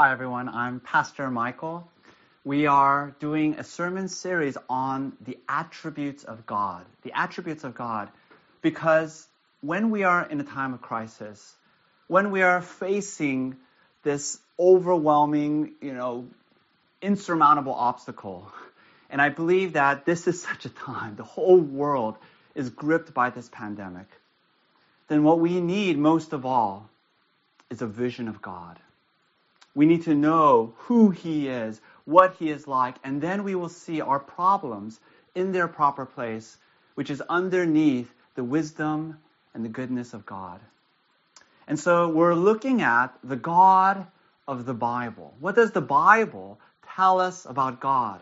Hi, everyone. I'm Pastor Michael. We are doing a sermon series on the attributes of God. The attributes of God. Because when we are in a time of crisis, when we are facing this overwhelming, you know, insurmountable obstacle, and I believe that this is such a time, the whole world is gripped by this pandemic, then what we need most of all is a vision of God. We need to know who He is, what He is like, and then we will see our problems in their proper place, which is underneath the wisdom and the goodness of God. And so we're looking at the God of the Bible. What does the Bible tell us about God?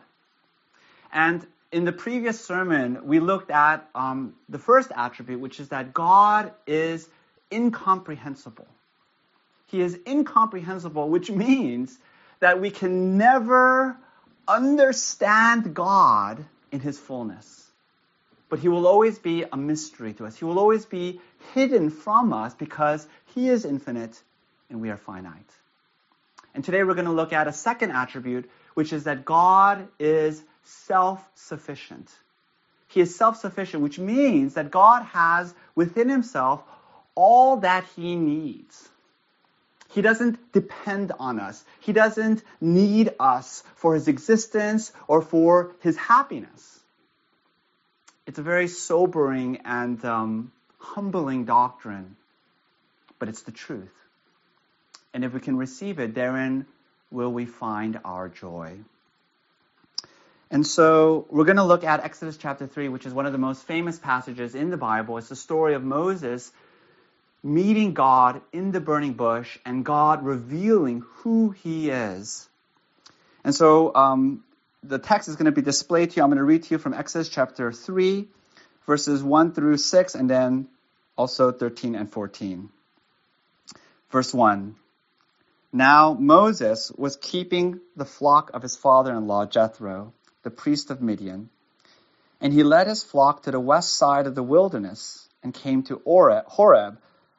And in the previous sermon, we looked at um, the first attribute, which is that God is incomprehensible. He is incomprehensible, which means that we can never understand God in his fullness. But he will always be a mystery to us. He will always be hidden from us because he is infinite and we are finite. And today we're going to look at a second attribute, which is that God is self sufficient. He is self sufficient, which means that God has within himself all that he needs. He doesn't depend on us. He doesn't need us for his existence or for his happiness. It's a very sobering and um, humbling doctrine, but it's the truth. And if we can receive it, therein will we find our joy. And so we're going to look at Exodus chapter 3, which is one of the most famous passages in the Bible. It's the story of Moses meeting God in the burning bush and God revealing who he is. And so um, the text is going to be displayed to you. I'm going to read to you from Exodus chapter 3, verses 1 through 6, and then also 13 and 14. Verse 1. Now Moses was keeping the flock of his father in law Jethro, the priest of Midian, and he led his flock to the west side of the wilderness and came to Horeb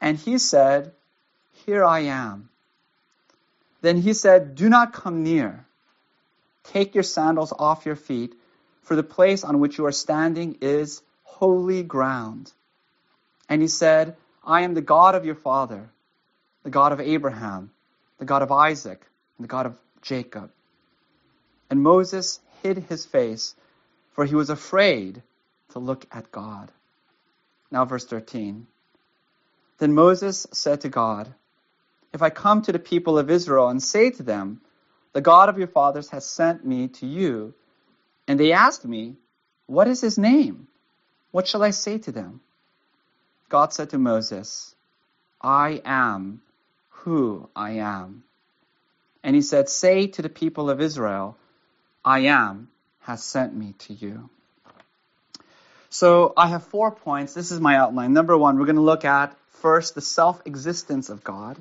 And he said, Here I am. Then he said, Do not come near. Take your sandals off your feet, for the place on which you are standing is holy ground. And he said, I am the God of your father, the God of Abraham, the God of Isaac, and the God of Jacob. And Moses hid his face, for he was afraid to look at God. Now, verse 13. Then Moses said to God, If I come to the people of Israel and say to them, The God of your fathers has sent me to you, and they ask me, What is his name? What shall I say to them? God said to Moses, I am who I am. And he said, Say to the people of Israel, I am has sent me to you. So I have four points. This is my outline. Number one, we're going to look at First, the self existence of God.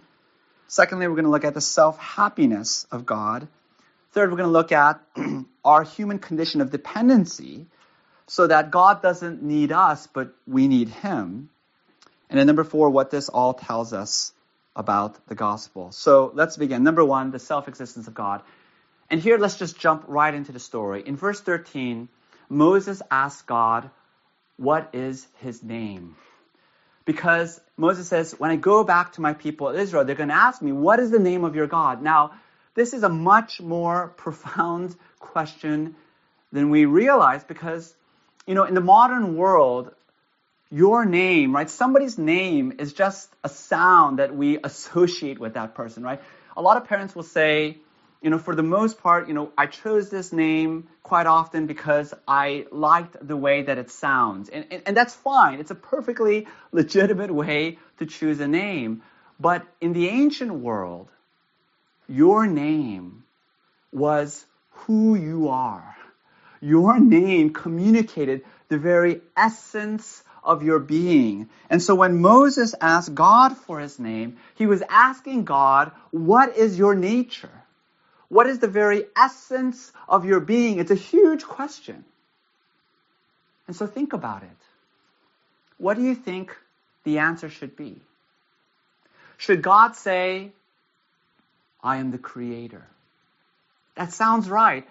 Secondly, we're going to look at the self happiness of God. Third, we're going to look at our human condition of dependency so that God doesn't need us, but we need Him. And then number four, what this all tells us about the gospel. So let's begin. Number one, the self existence of God. And here, let's just jump right into the story. In verse 13, Moses asked God, What is his name? Because Moses says, when I go back to my people Israel, they're going to ask me, what is the name of your God? Now, this is a much more profound question than we realize because, you know, in the modern world, your name, right? Somebody's name is just a sound that we associate with that person, right? A lot of parents will say, you know, for the most part, you know, I chose this name quite often because I liked the way that it sounds. And, and, and, that's fine. It's a perfectly legitimate way to choose a name. But in the ancient world, your name was who you are. Your name communicated the very essence of your being. And so when Moses asked God for his name, he was asking God, what is your nature? What is the very essence of your being? It's a huge question. And so think about it. What do you think the answer should be? Should God say, I am the creator? That sounds right.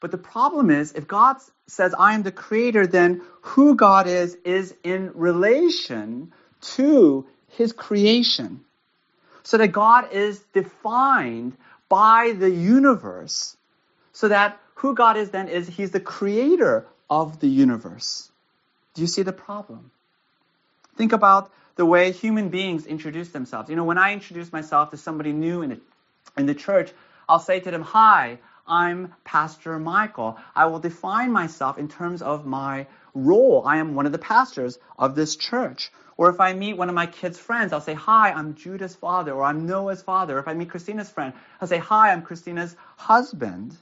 But the problem is, if God says, I am the creator, then who God is, is in relation to his creation. So that God is defined by the universe. So that who God is then is he's the creator of the universe. Do you see the problem? Think about the way human beings introduce themselves. You know, when I introduce myself to somebody new in the, in the church, I'll say to them, Hi, I'm Pastor Michael. I will define myself in terms of my role. I am one of the pastors of this church. Or if I meet one of my kids' friends, I'll say, Hi, I'm Judah's father, or I'm Noah's father. If I meet Christina's friend, I'll say, Hi, I'm Christina's husband.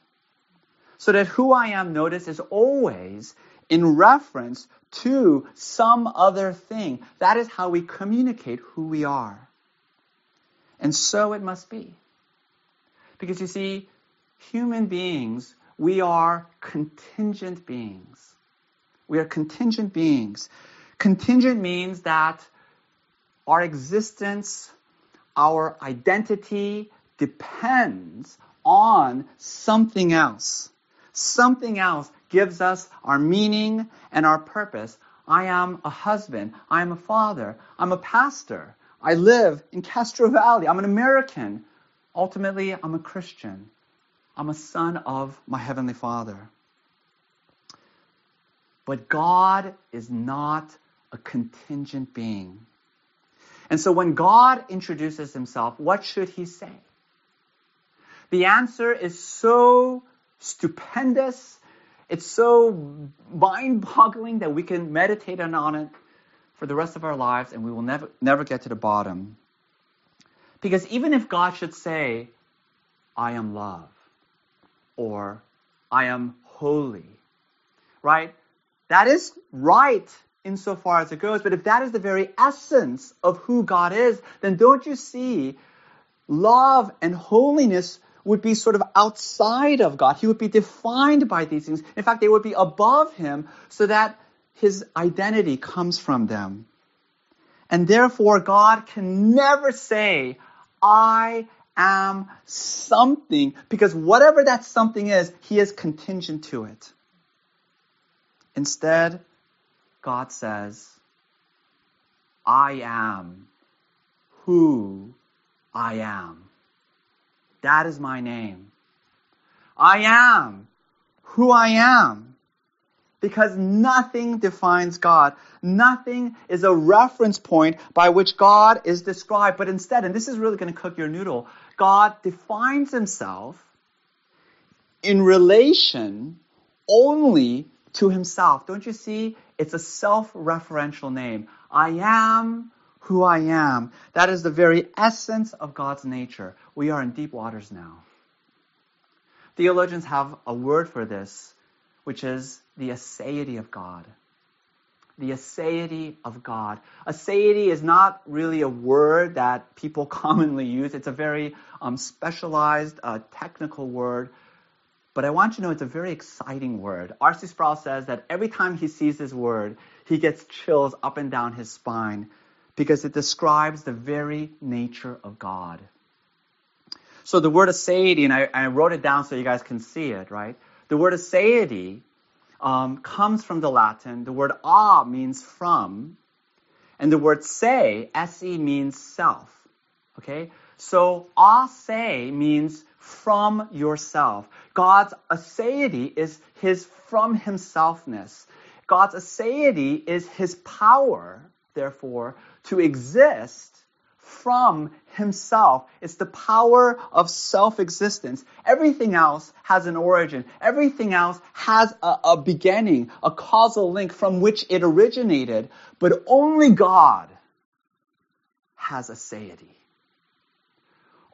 So that who I am, notice, is always in reference to some other thing. That is how we communicate who we are. And so it must be. Because you see, human beings, we are contingent beings. We are contingent beings. Contingent means that our existence, our identity depends on something else. Something else gives us our meaning and our purpose. I am a husband. I am a father. I'm a pastor. I live in Castro Valley. I'm an American. Ultimately, I'm a Christian. I'm a son of my Heavenly Father. But God is not a contingent being. And so when God introduces himself, what should he say? The answer is so stupendous, it's so mind boggling that we can meditate on it for the rest of our lives and we will never, never get to the bottom. Because even if God should say, I am love, or I am holy, right? That is right insofar as it goes, but if that is the very essence of who God is, then don't you see love and holiness would be sort of outside of God. He would be defined by these things. In fact, they would be above him so that his identity comes from them. And therefore, God can never say, I am something, because whatever that something is, he is contingent to it. Instead, God says, I am who I am. That is my name. I am who I am. Because nothing defines God. Nothing is a reference point by which God is described. But instead, and this is really going to cook your noodle, God defines himself in relation only to himself. Don't you see? It's a self-referential name. I am who I am. That is the very essence of God's nature. We are in deep waters now. Theologians have a word for this, which is the aseity of God. The aseity of God. Aseity is not really a word that people commonly use. It's a very um, specialized, uh, technical word. But I want you to know it's a very exciting word. R.C. Sproul says that every time he sees this word, he gets chills up and down his spine because it describes the very nature of God. So the word aseity, and I, I wrote it down so you guys can see it, right? The word aseity um, comes from the Latin. The word a means from, and the word se, se means self. Okay? So ah, ase means from yourself. God's aseity is his from himselfness. God's aseity is his power, therefore, to exist from himself. It's the power of self-existence. Everything else has an origin. Everything else has a, a, beginning, a causal link from which it originated. But only God has aseity.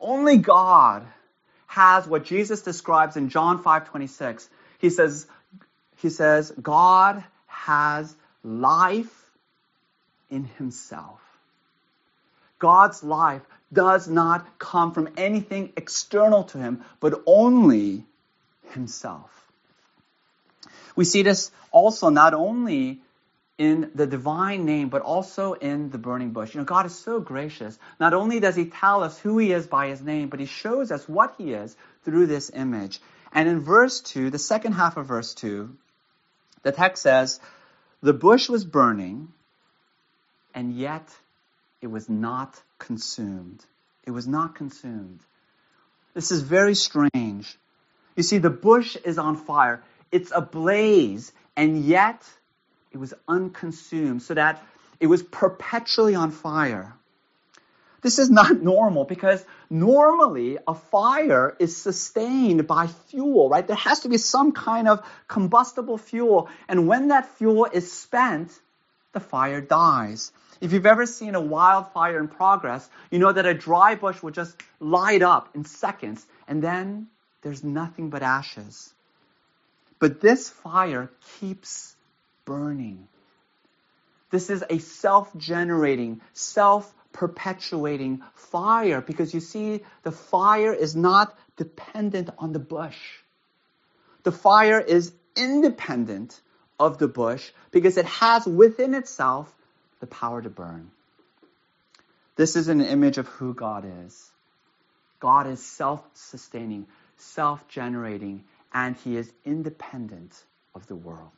Only God has what Jesus describes in John 5:26. He says he says God has life in himself. God's life does not come from anything external to him, but only himself. We see this also not only in the divine name, but also in the burning bush. You know, God is so gracious. Not only does He tell us who He is by His name, but He shows us what He is through this image. And in verse 2, the second half of verse 2, the text says, The bush was burning, and yet it was not consumed. It was not consumed. This is very strange. You see, the bush is on fire. It's ablaze, and yet it was unconsumed, so that it was perpetually on fire. This is not normal because normally a fire is sustained by fuel, right? There has to be some kind of combustible fuel. And when that fuel is spent, the fire dies. If you've ever seen a wildfire in progress, you know that a dry bush will just light up in seconds and then there's nothing but ashes. But this fire keeps burning. This is a self generating, self perpetuating fire because you see, the fire is not dependent on the bush. The fire is independent of the bush because it has within itself the power to burn. This is an image of who God is. God is self sustaining, self generating, and he is independent of the world.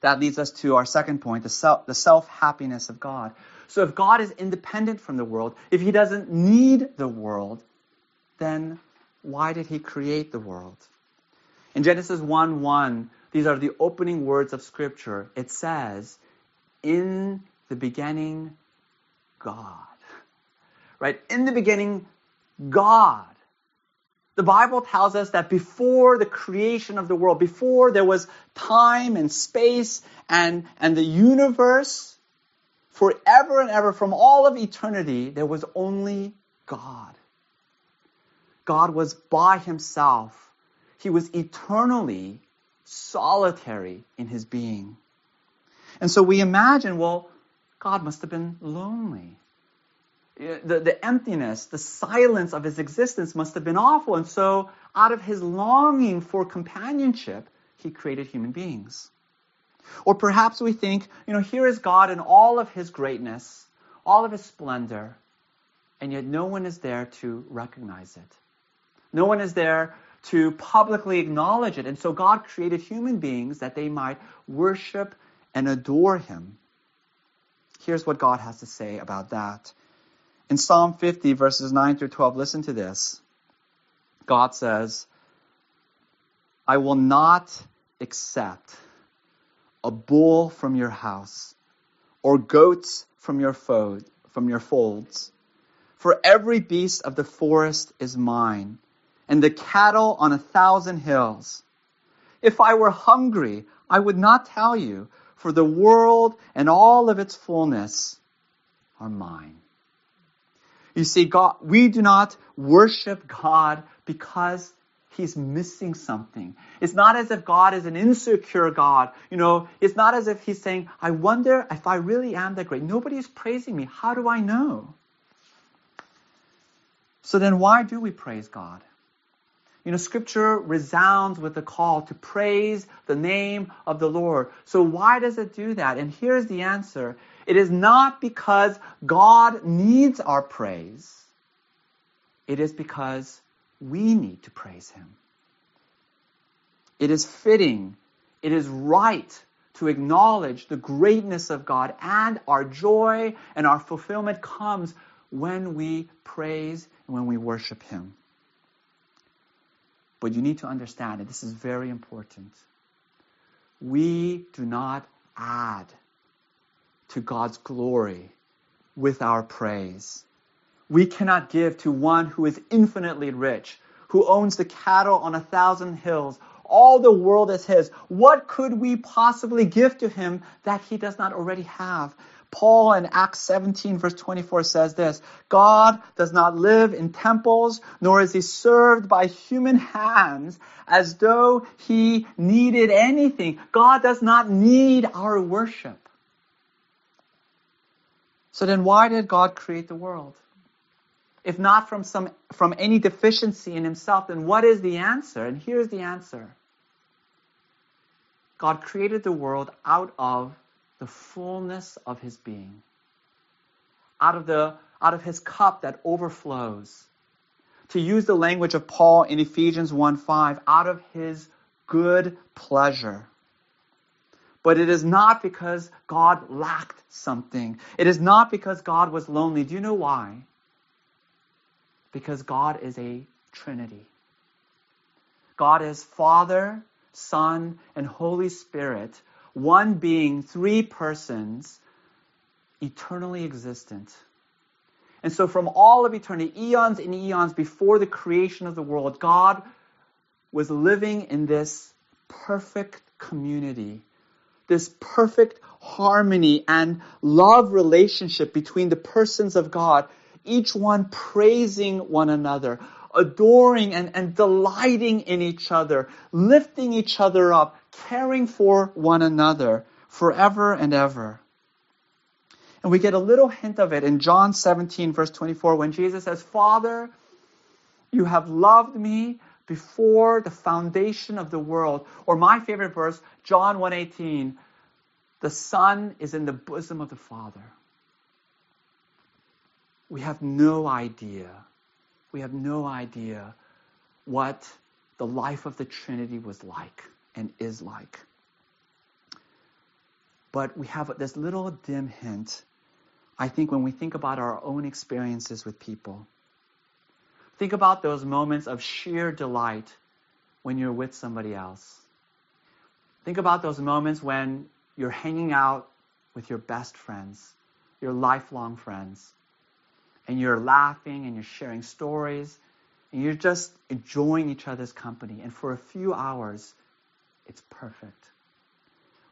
That leads us to our second point, the self, the happiness of God. So if God is independent from the world, if he doesn't need the world, then why did he create the world? In Genesis 1 1, these are the opening words of Scripture. It says, In the beginning, God. Right? In the beginning, God. The Bible tells us that before the creation of the world, before there was time and space and, and the universe, forever and ever, from all of eternity, there was only God. God was by himself. He was eternally solitary in his being. And so we imagine, well, God must have been lonely the, the emptiness, the silence of his existence must have been awful. And so, out of his longing for companionship, he created human beings. Or perhaps we think, you know, here is God in all of his greatness, all of his splendor, and yet no one is there to recognize it. No one is there to publicly acknowledge it. And so God created human beings that they might worship and adore him. Here's what God has to say about that. In Psalm 50, verses 9 through 12, listen to this. God says, I will not accept a bull from your house or goats from your fold, from your folds. For every beast of the forest is mine, and the cattle on a thousand hills. If I were hungry, I would not tell you, for the world and all of its fullness are mine. You see, God, we do not worship God because he's missing something. It's not as if God is an insecure God. You know, it's not as if he's saying, I wonder if I really am that great. Nobody is praising me. How do I know? So then why do we praise God? You know, scripture resounds with the call to praise the name of the Lord. So why does it do that? And here's the answer. It is not because God needs our praise. It is because we need to praise Him. It is fitting, it is right to acknowledge the greatness of God, and our joy and our fulfillment comes when we praise and when we worship Him. But you need to understand, and this is very important, we do not add to God's glory with our praise. We cannot give to one who is infinitely rich, who owns the cattle on a thousand hills. All the world is his. What could we possibly give to him that he does not already have? Paul in Acts 17 verse 24 says this, God does not live in temples, nor is he served by human hands as though he needed anything. God does not need our worship. So then why did God create the world? If not from some, from any deficiency in himself, then what is the answer? And here's the answer. God created the world out of the fullness of his being. Out of the, out of his cup that overflows. To use the language of Paul in Ephesians 1 5, out of his good pleasure. But it is not because God lacked something. It is not because God was lonely. Do you know why? Because God is a Trinity. God is Father, Son, and Holy Spirit, one being, three persons, eternally existent. And so, from all of eternity, eons and eons before the creation of the world, God was living in this perfect community this perfect harmony and love relationship between the persons of God, each one praising one another, adoring and, and delighting in each other, lifting each other up, caring for one another forever and ever. And we get a little hint of it in John 17, verse 24, when Jesus says, Father, you have loved me before the foundation of the world. Or my favorite verse, John 1:18, the Son is in the bosom of the Father. We have no idea. We have no idea what the life of the Trinity was like and is like. But we have this little dim hint, I think, when we think about our own experiences with people. Think about those moments of sheer delight when you're with somebody else. Think about those moments when you're hanging out with your best friends, your lifelong friends, and you're laughing and you're sharing stories and you're just enjoying each other's company. And for a few hours, it's perfect.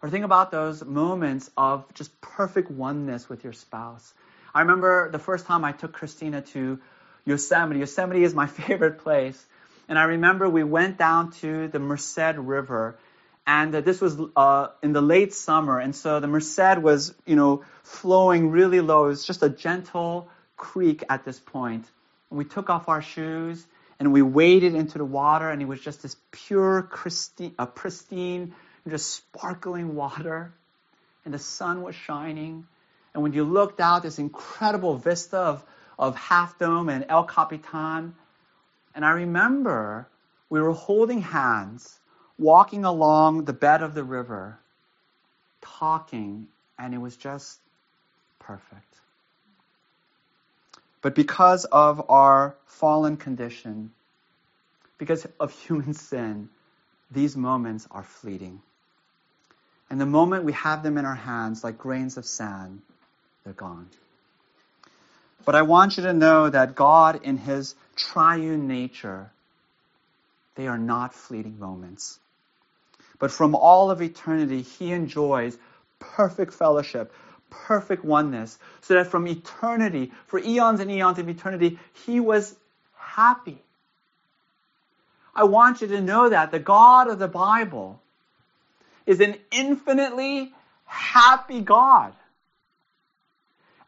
Or think about those moments of just perfect oneness with your spouse. I remember the first time I took Christina to Yosemite. Yosemite is my favorite place. And I remember we went down to the Merced River, and uh, this was uh, in the late summer, and so the Merced was, you know, flowing really low. It was just a gentle creek at this point. And we took off our shoes and we waded into the water, and it was just this pure, pristine, uh, pristine just sparkling water, and the sun was shining. And when you looked out, this incredible vista of of Half Dome and El Capitan. And I remember we were holding hands, walking along the bed of the river, talking, and it was just perfect. But because of our fallen condition, because of human sin, these moments are fleeting. And the moment we have them in our hands, like grains of sand, they're gone. But I want you to know that God, in His triune nature, they are not fleeting moments. But from all of eternity, He enjoys perfect fellowship, perfect oneness, so that from eternity, for eons and eons of eternity, He was happy. I want you to know that the God of the Bible is an infinitely happy God.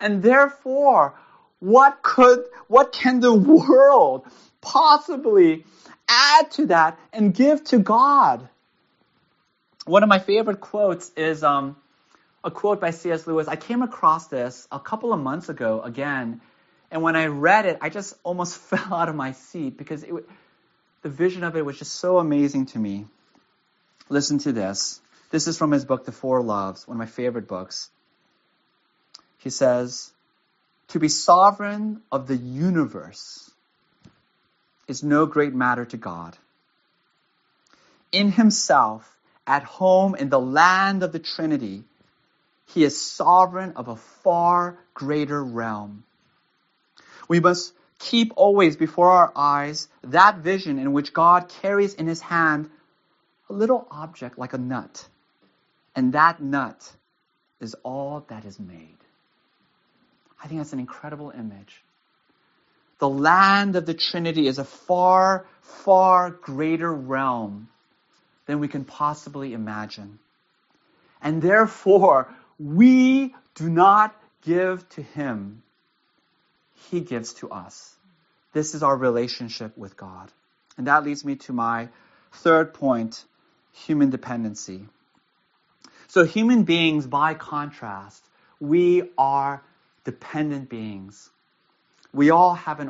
And therefore, what could, what can the world possibly add to that and give to God? One of my favorite quotes is um, a quote by C.S. Lewis. I came across this a couple of months ago again, and when I read it, I just almost fell out of my seat because it, the vision of it was just so amazing to me. Listen to this. This is from his book, The Four Loves, one of my favorite books. He says, to be sovereign of the universe is no great matter to God. In himself, at home in the land of the Trinity, he is sovereign of a far greater realm. We must keep always before our eyes that vision in which God carries in his hand a little object like a nut. And that nut is all that is made. I think that's an incredible image. The land of the Trinity is a far, far greater realm than we can possibly imagine. And therefore, we do not give to Him. He gives to us. This is our relationship with God. And that leads me to my third point human dependency. So, human beings, by contrast, we are dependent beings. We all have an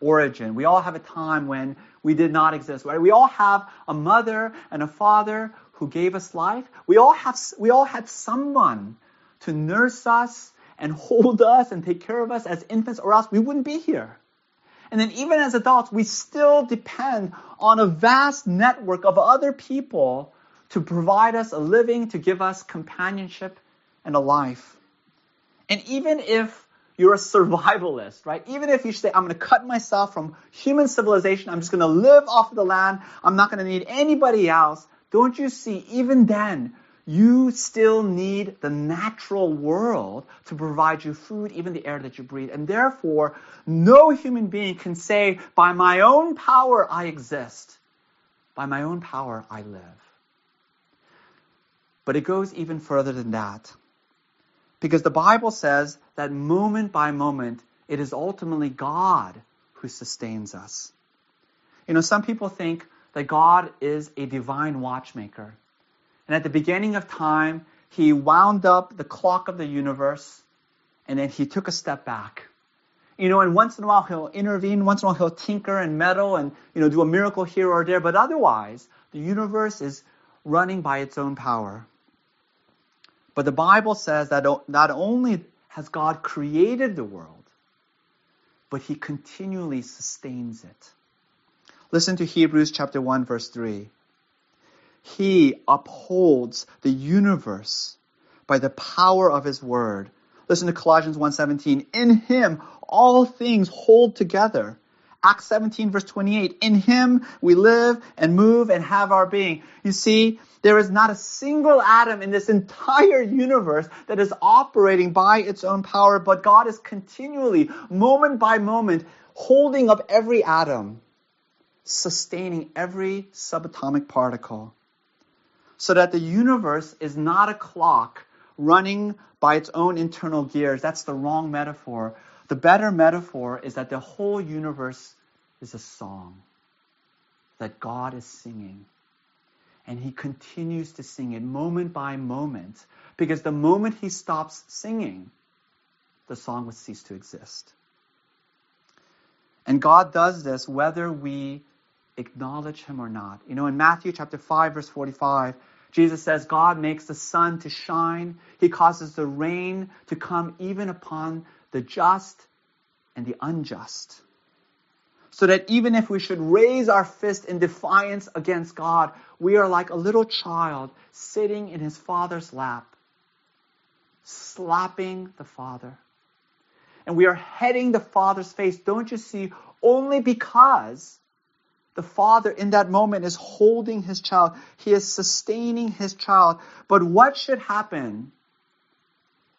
origin. We all have a time when we did not exist. Right? We all have a mother and a father who gave us life. We all have we all had someone to nurse us and hold us and take care of us as infants, or else we wouldn't be here. And then even as adults, we still depend on a vast network of other people to provide us a living, to give us companionship and a life. And even if you're a survivalist, right? Even if you say, I'm going to cut myself from human civilization, I'm just going to live off of the land, I'm not going to need anybody else, don't you see, even then, you still need the natural world to provide you food, even the air that you breathe. And therefore, no human being can say, by my own power I exist. By my own power I live. But it goes even further than that. Because the Bible says that moment by moment, it is ultimately God who sustains us. You know, some people think that God is a divine watchmaker. And at the beginning of time, he wound up the clock of the universe and then he took a step back. You know, and once in a while he'll intervene, once in a while he'll tinker and meddle and, you know, do a miracle here or there, but otherwise, the universe is running by its own power. But the Bible says that not only has God created the world, but he continually sustains it. Listen to Hebrews chapter 1 verse 3. He upholds the universe by the power of his word. Listen to Colossians 1:17. In him all things hold together. Acts 17 verse 28. In him we live and move and have our being. You see, there is not a single atom in this entire universe that is operating by its own power, but God is continually, moment by moment, holding up every atom, sustaining every subatomic particle, so that the universe is not a clock running by its own internal gears. That's the wrong metaphor. The better metaphor is that the whole universe is a song that God is singing and he continues to sing it moment by moment. Because the moment he stops singing, the song would cease to exist. And God does this whether we acknowledge him or not. You know, in Matthew chapter 5, verse 45, Jesus says, God makes the sun to shine. He causes the rain to come even upon the just and the unjust so that even if we should raise our fist in defiance against God, we are like a little child sitting in his father's lap, slapping the father. And we are heading the father's face, don't you see, only because the father in that moment is holding his child. He is sustaining his child. But what should happen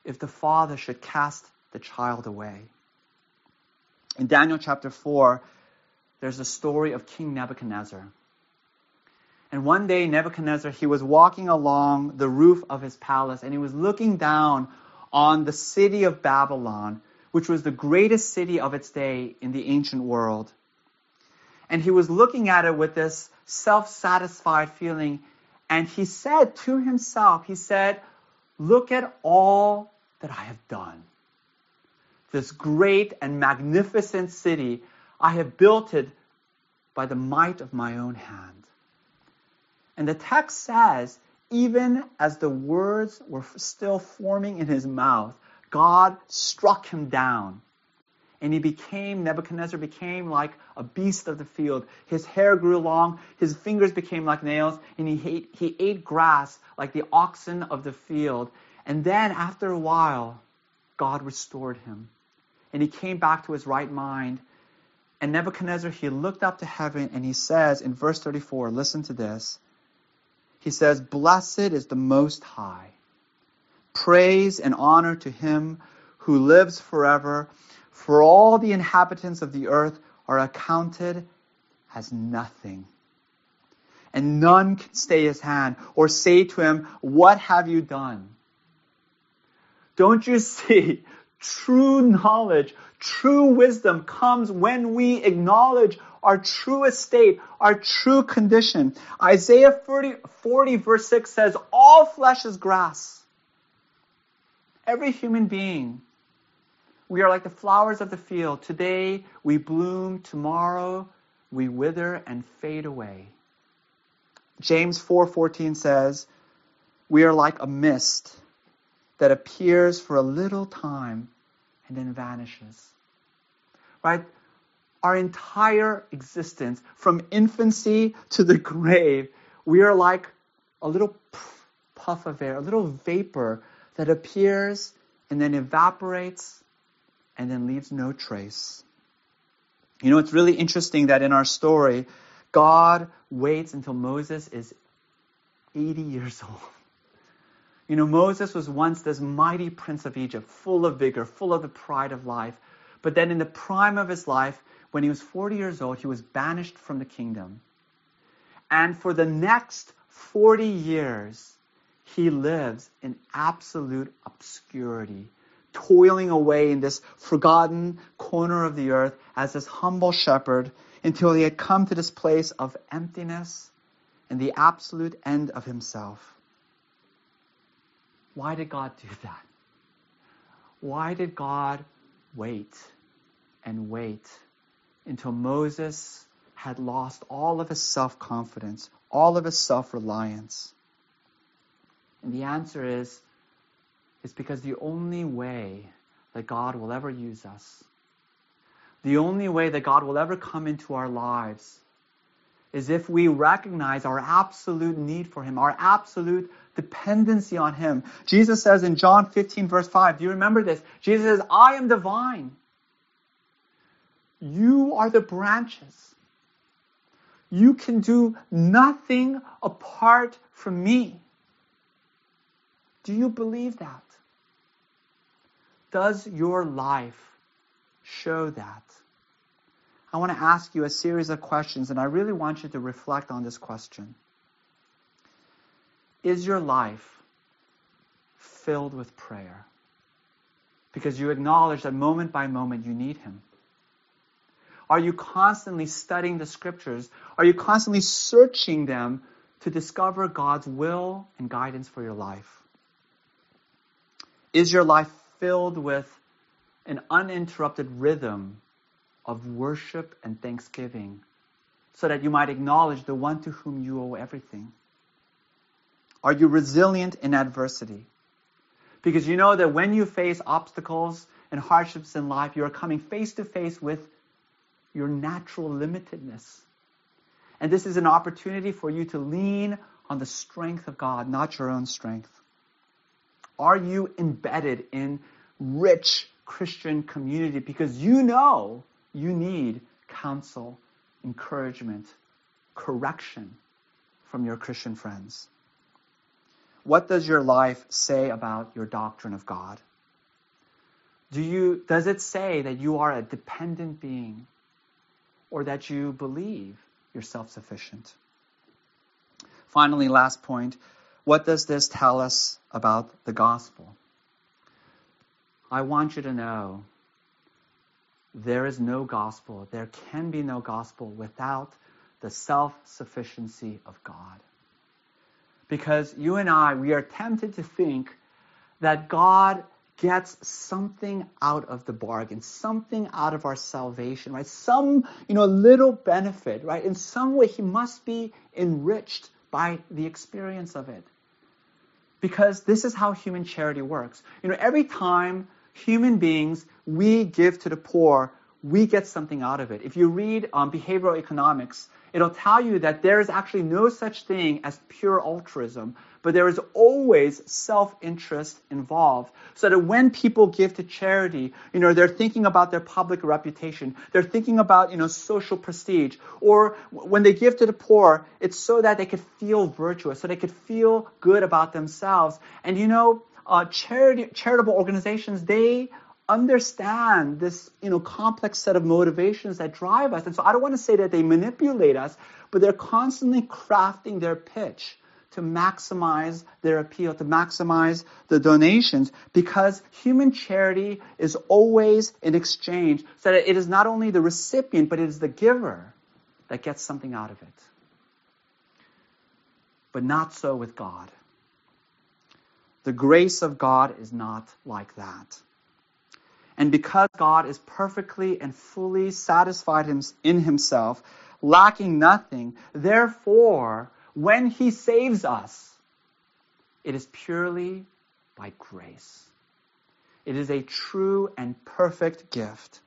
if the father should cast the child away? In Daniel chapter 4, there's a story of King Nebuchadnezzar. And one day, Nebuchadnezzar, he was walking along the roof of his palace and he was looking down on the city of Babylon, which was the greatest city of its day in the ancient world. And he was looking at it with this self satisfied feeling. And he said to himself, he said, Look at all that I have done. This great and magnificent city I have built it by the might of my own hand. And the text says, even as the words were still forming in his mouth, God struck him down. And he became, Nebuchadnezzar became like a beast of the field. His hair grew long, his fingers became like nails, and he ate, he ate grass like the oxen of the field. And then, after a while, God restored him. And he came back to his right mind, and Nebuchadnezzar, he looked up to heaven and he says in verse 34, listen to this. He says, Blessed is the Most High. Praise and honor to him who lives forever, for all the inhabitants of the earth are accounted as nothing. And none can stay his hand or say to him, What have you done? Don't you see? True knowledge, true wisdom comes when we acknowledge our true estate, our true condition. Isaiah 40, 40 verse 6 says, All flesh is grass. Every human being. We are like the flowers of the field. Today we bloom, tomorrow we wither and fade away. James 4:14 says, "We are like a mist that appears for a little time and then vanishes." Right? Our entire existence from infancy to the grave, we are like a little puff of air, a little vapor that appears and then evaporates and then leaves no trace. You know, it's really interesting that in our story, God waits until Moses is 80 years old. You know, Moses was once this mighty prince of Egypt, full of vigor, full of the pride of life. But then in the prime of his life, when he was 40 years old, he was banished from the kingdom. And for the next 40 years, he lives in absolute obscurity, toiling away in this forgotten corner of the earth as this humble shepherd until he had come to this place of emptiness and the absolute end of himself. Why did God do that? Why did God wait and wait until Moses had lost all of his self confidence, all of his self reliance? And the answer is it's because the only way that God will ever use us the only way that God will ever come into our lives is if we recognize our absolute need for Him, our absolute dependency on Him. Jesus says in John 15, verse 5, do you remember this? Jesus says, I am the vine. You are the branches. You can do nothing apart from me. Do you believe that? Does your life show that? I want to ask you a series of questions, and I really want you to reflect on this question. Is your life filled with prayer? Because you acknowledge that moment by moment you need Him. Are you constantly studying the scriptures? Are you constantly searching them to discover God's will and guidance for your life? Is your life filled with an uninterrupted rhythm of worship and thanksgiving so that you might acknowledge the one to whom you owe everything? Are you resilient in adversity? Because you know that when you face obstacles and hardships in life, you are coming face to face with your natural limitedness. And this is an opportunity for you to lean on the strength of God, not your own strength. Are you embedded in rich Christian community because you know you need counsel, encouragement, correction from your Christian friends. What does your life say about your doctrine of God? Do you, does it say that you are a dependent being or that you believe you're self sufficient? Finally, last point what does this tell us about the gospel? I want you to know there is no gospel, there can be no gospel without the self sufficiency of God. Because you and I, we are tempted to think that God gets something out of the bargain, something out of our salvation, right? Some, you know, little benefit, right? In some way, he must be enriched by the experience of it. Because this is how human charity works. You know, every time human beings, we give to the poor, we get something out of it. If you read um, behavioral economics, it'll tell you that there is actually no such thing as pure altruism, but there is always self-interest involved. So that when people give to charity, you know, they're thinking about their public reputation, they're thinking about, you know, social prestige, or when they give to the poor, it's so that they could feel virtuous, so they could feel good about themselves. And you know, uh, charity, charitable organizations, they understand this, you know, complex set of motivations that drive us. And so I don't want to say that they manipulate us, but they're constantly crafting their pitch to maximize their appeal, to maximize the donations, because human charity is always in exchange, so that it is not only the recipient, but it is the giver that gets something out of it. But not so with God. The grace of God is not like that. And because God is perfectly and fully satisfied in himself, lacking nothing, therefore, when he saves us, it is purely by grace. It is a true and perfect gift.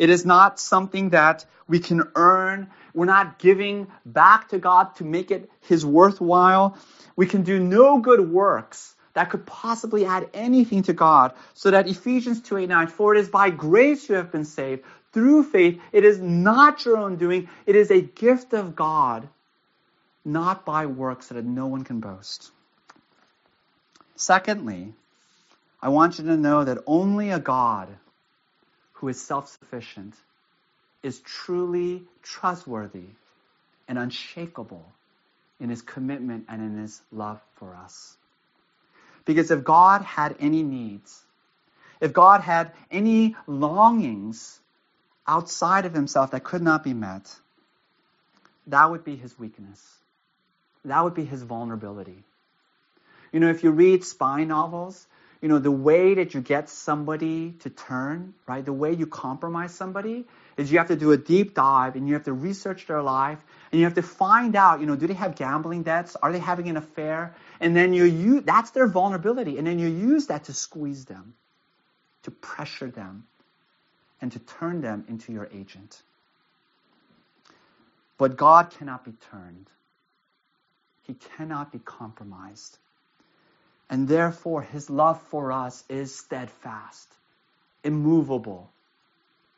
It is not something that we can earn. We're not giving back to God to make it His worthwhile. We can do no good works that could possibly add anything to God. So that Ephesians 2 8 9, for it is by grace you have been saved through faith. It is not your own doing, it is a gift of God not by works that no one can boast. Secondly, I want you to know that only a God who is self sufficient is truly trustworthy and unshakable in his commitment and in his love for us. Because if God had any needs, if God had any longings outside of himself that could not be met, that would be his weakness. That would be his vulnerability. You know, if you read spy novels, you know, the way that you get somebody to turn, right, the way you compromise somebody is you have to do a deep dive and you have to research their life and you have to find out, you know, do they have gambling debts? Are they having an affair? And then you use, that's their vulnerability. And then you use that to squeeze them, to pressure them, and to turn them into your agent. But God cannot be turned. He cannot be compromised. And therefore, his love for us is steadfast, immovable,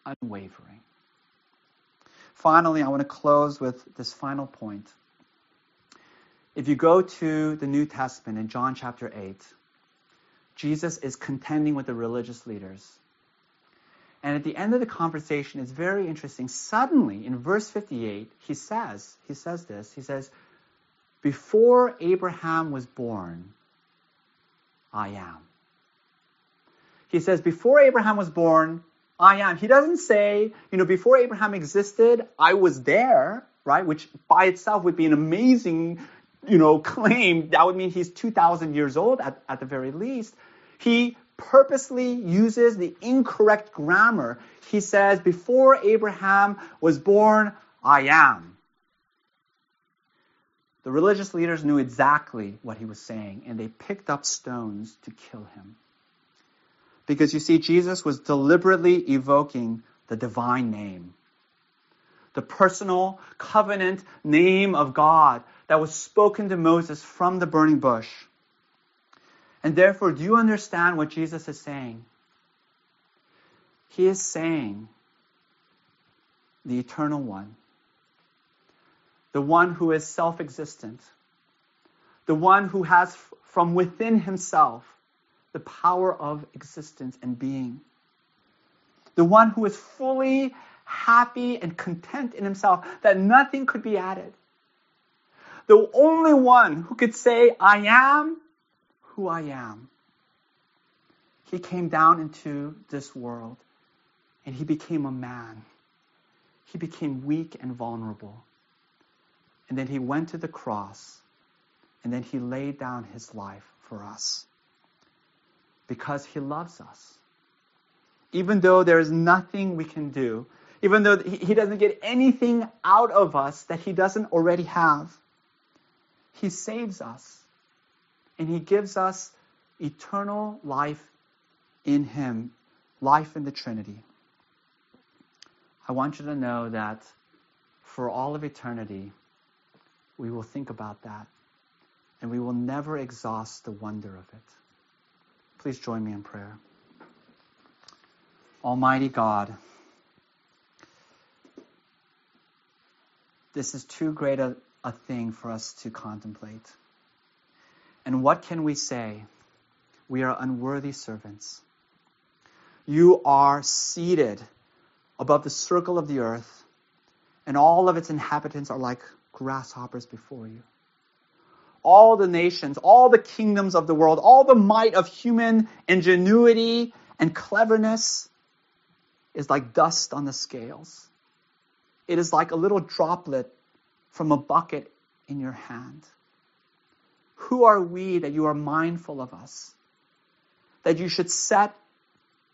unwavering. Finally, I want to close with this final point. If you go to the New Testament in John chapter 8, Jesus is contending with the religious leaders. And at the end of the conversation, it's very interesting. Suddenly, in verse 58, he says, he says this, he says, before Abraham was born, I am. He says, Before Abraham was born, I am. He doesn't say, you know, before Abraham existed, I was there, right? Which by itself would be an amazing, you know, claim. That would mean he's 2,000 years old at, at the very least. He purposely uses the incorrect grammar. He says, Before Abraham was born, I am. The religious leaders knew exactly what he was saying, and they picked up stones to kill him. Because you see, Jesus was deliberately evoking the divine name, the personal covenant name of God that was spoken to Moses from the burning bush. And therefore, do you understand what Jesus is saying? He is saying, the eternal one, the one who is self existent, the one who has from within himself the power of existence and being, the one who is fully happy and content in himself that nothing could be added. The only one who could say, I am who I am. He came down into this world and he became a man. He became weak and vulnerable. And then he went to the cross. And then he laid down his life for us. Because he loves us. Even though there is nothing we can do, even though he doesn't get anything out of us that he doesn't already have, he saves us. And he gives us eternal life in him, life in the Trinity. I want you to know that for all of eternity, we will think about that and we will never exhaust the wonder of it. Please join me in prayer. Almighty God, this is too great a, a thing for us to contemplate. And what can we say? We are unworthy servants. You are seated above the circle of the earth, and all of its inhabitants are like grasshoppers before you. All the nations, all the kingdoms of the world, all the might of human ingenuity and cleverness is like dust on the scales. It is like a little droplet from a bucket in your hand. Who are we that you are mindful of us? That you should set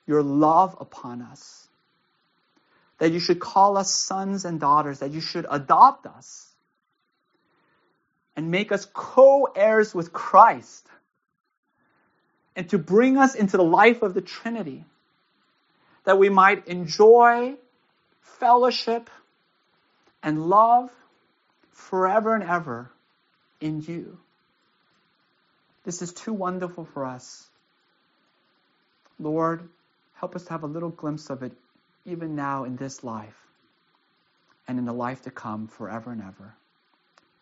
your love upon us? That you should call us sons and daughters? That you should adopt us? And make us co-heirs with Christ? And to bring us into the life of the Trinity? That we might enjoy fellowship and love forever and ever in you. This is too wonderful for us. Lord, help us to have a little glimpse of it even now in this life and in the life to come forever and ever.